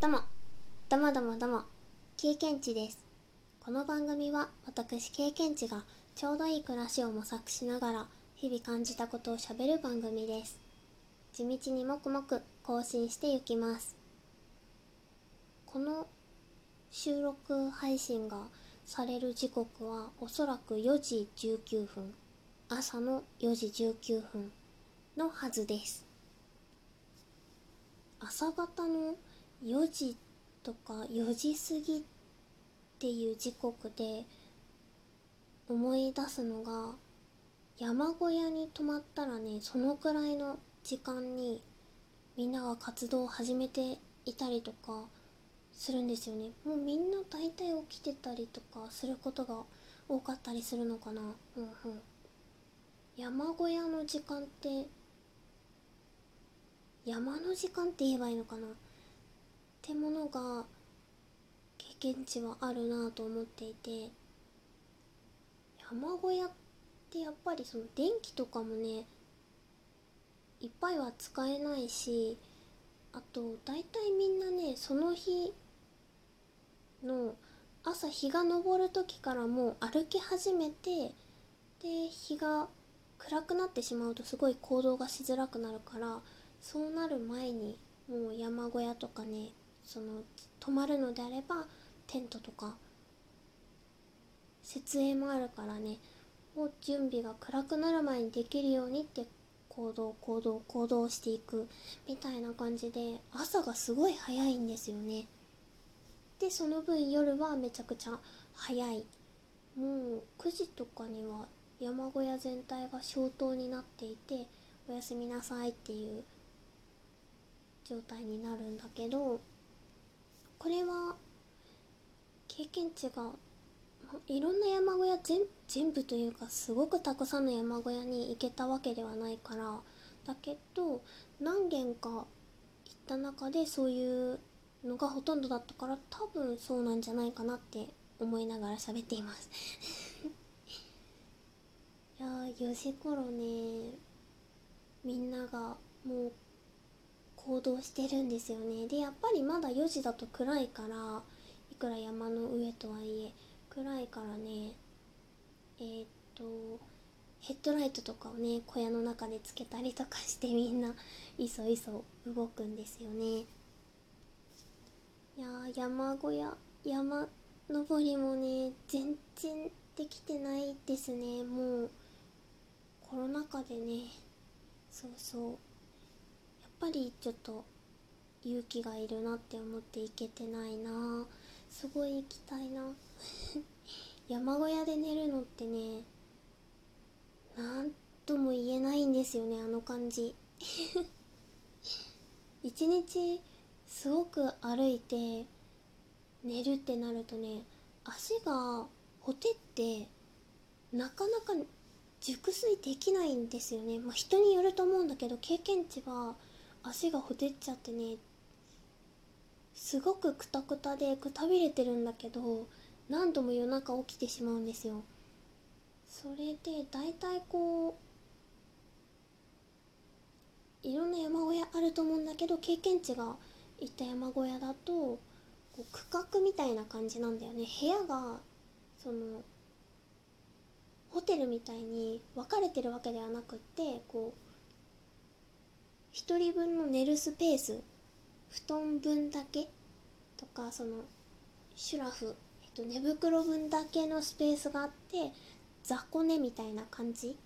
どうも、どうもどうもどうも、経験値です。この番組は私経験値がちょうどいい暮らしを模索しながら日々感じたことをしゃべる番組です。地道にもくもく更新していきます。この収録配信がされる時刻はおそらく4時19分、朝の4時19分のはずです。朝方の4時とか4時過ぎっていう時刻で思い出すのが山小屋に泊まったらねそのくらいの時間にみんなが活動を始めていたりとかするんですよね。もうみんな大体起きてたりとかすることが多かったりするのかな。うんうん。山小屋の時間って山の時間って言えばいいのかな。ってものが経験値はあるなと思っていて山小屋ってやっぱりその電気とかもねいっぱいは使えないしあと大体みんなねその日の朝日が昇る時からもう歩き始めてで日が暗くなってしまうとすごい行動がしづらくなるからそうなる前にもう山小屋とかねその泊まるのであればテントとか設営もあるからねもう準備が暗くなる前にできるようにって行動行動行動していくみたいな感じで朝がすごい早いんですよね。でその分夜はめちゃくちゃ早い。もう9時とかには山小屋全体が消灯になっていておやすみなさいっていう状態になるんだけどこれは経験値がいろんな山小屋全部というかすごくたくさんの山小屋に行けたわけではないからだけど何軒か行った中でそういうのがほとんどだったから多分そうなんじゃないかなって思いながら喋っています。いやー4時頃ねみんながもう行動してるんですよね。でやっぱりまだ4時だと暗いからいくら山の上とはいえ暗いからねえー、っとヘッドライトとかをね小屋の中でつけたりとかしてみんないそいそ動くんですよね。いや山小屋山登りもね全然できてないですね。もうコロナ禍でねそうそう。ぱりちょっと勇気がいるなって思って行けてないな。すごい行きたいな。山小屋で寝るのってね何とも言えないんですよねあの感じ。一日すごく歩いて寝るってなるとね足がほてってなかなか熟睡できないんですよね。まあ人によると思うんだけど経験値は足がほてっちゃってねすごくくたくたでくたびれてるんだけど何度も夜中起きてしまうんですよ。それで大体こういろんな山小屋あると思うんだけど経験値が行った山小屋だとこう区画みたいな感じなんだよね。部屋がそのホテルみたいに分かれてるわけではなくってこう1人分の寝るスペース。布団分だけ。とかそのシュラフ、えっと、寝袋分だけのスペースがあって雑魚寝みたいな感じ。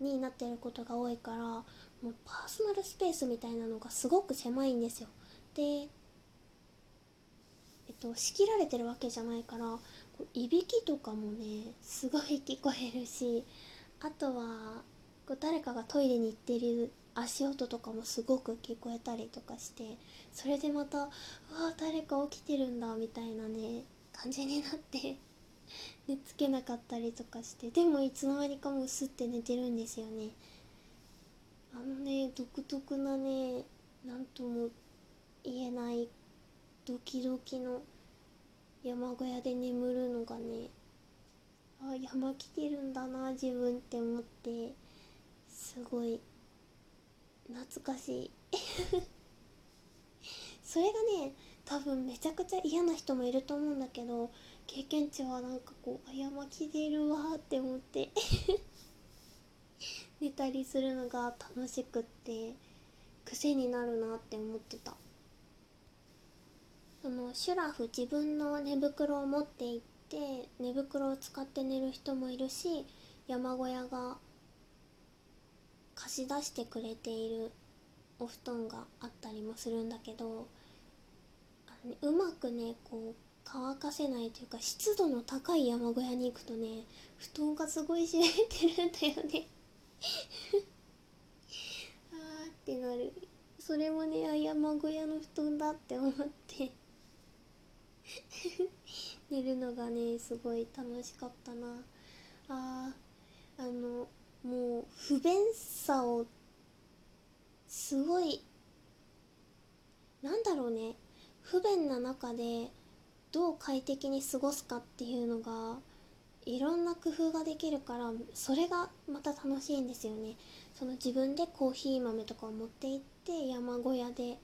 になってることが多いからもうパーソナルスペースみたいなのがすごく狭いんですよ。でえっと仕切られてるわけじゃないからいびきとかもねすごい聞こえるしあとは誰かがトイレに行ってる足音とかもすごく聞こえたりとかしてそれでまたうわ誰か起きてるんだみたいなね感じになって寝つけなかったりとかしてでもいつの間にかもうすって寝てるんですよね。あのね独特なね何とも言えないドキドキの山小屋で眠るのがねあ山来てるんだな自分って思ってすごい懐かしい。それがね多分めちゃくちゃ嫌な人もいると思うんだけど経験値はなんかこうあやまきでるわって思って。寝たりするのが楽しくって癖になるなって思ってた。そのシュラフ自分の寝袋を持って行って寝袋を使って寝る人もいるし山小屋が貸し出してくれているお布団があったりもするんだけどあの、ね、うまくねこう乾かせないというか湿度の高い山小屋に行くとね布団がすごい湿ってるんだよね。あーってなる。それもねあ山小屋の布団だって思って。寝るのがねすごい楽しかったな。あーあのもう不便さをすごいなんだろうね。不便な中でどう快適に過ごすかっていうのがいろんな工夫ができるからそれがまた楽しいんですよね。その自分でコーヒー豆とかを持って行って山小屋で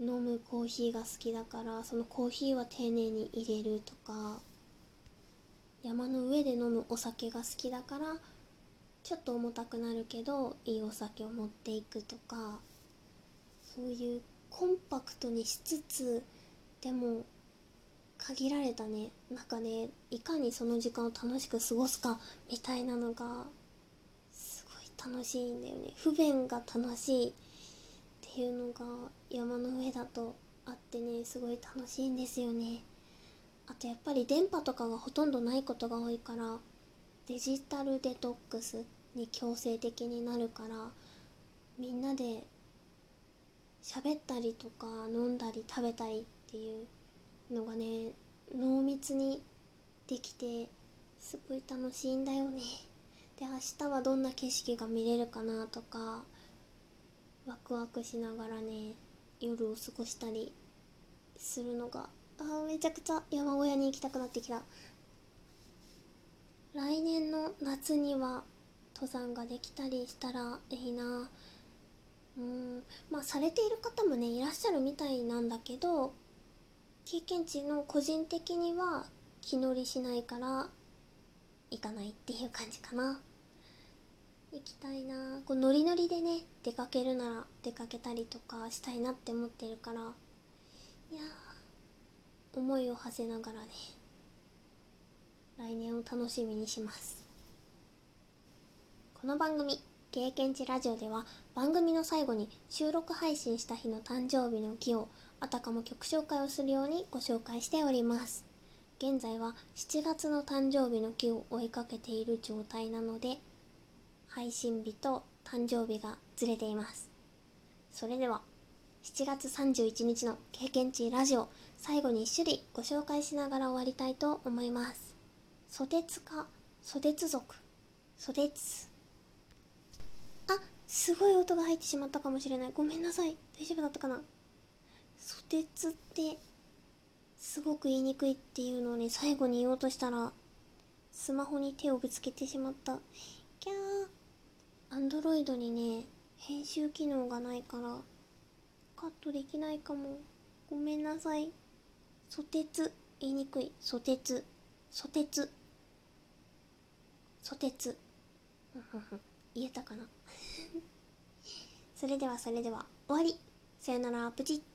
飲むコーヒーが好きだからそのコーヒーは丁寧に入れるとか山の上で飲むお酒が好きだからちょっと重たくなるけどいいお酒を持っていくとかそういうコンパクトにしつつでも限られたね。中でいかにその時間を楽しく過ごすかみたいなのがすごい楽しいんだよね。不便が楽しいっていうのが山の上だとあってねすごい楽しいんですよね。あとやっぱり電波とかがほとんどないことが多いからデジタルデトックスに強制的になるからみんなで喋ったりとか飲んだり食べたりっていうのがね濃密にできてすごい楽しいんだよね。で明日はどんな景色が見れるかなとかワクワクしながらね夜を過ごしたりするのがあめちゃくちゃ山小屋に行きたくなってきた。来年の夏には登山ができたりしたらいいな。うん。まあされている方もねいらっしゃるみたいなんだけど経験値の個人的には気乗りしないから行かないっていう感じかな。行きたいな。こうノリノリでね出かけるなら出かけたりとかしたいなって思ってるからいや思いを馳せながらね来年を楽しみにします。この番組経験値ラジオでは番組の最後に収録配信した日の誕生日の木をあたかも曲紹介をするようにご紹介しております。現在は7月の誕生日の木を追いかけている状態なので配信日と誕生日がずれています。それでは7月31日の経験値ラジオ最後に一種類ご紹介しながら終わりたいと思います。ソテツかソテツ族ソテツすごい音が入ってしまったかもしれない。ごめんなさい。大丈夫だったかな。ソテツってすごく言いにくいっていうのをね最後に言おうとしたらスマホに手をぶつけてしまった。キャー。アンドロイドにね編集機能がないからカットできないかも。ごめんなさい。ソテツ言いにくい。ソテツソテツソテツ言えたかな。それではそれでは終わり。さよならプチッ。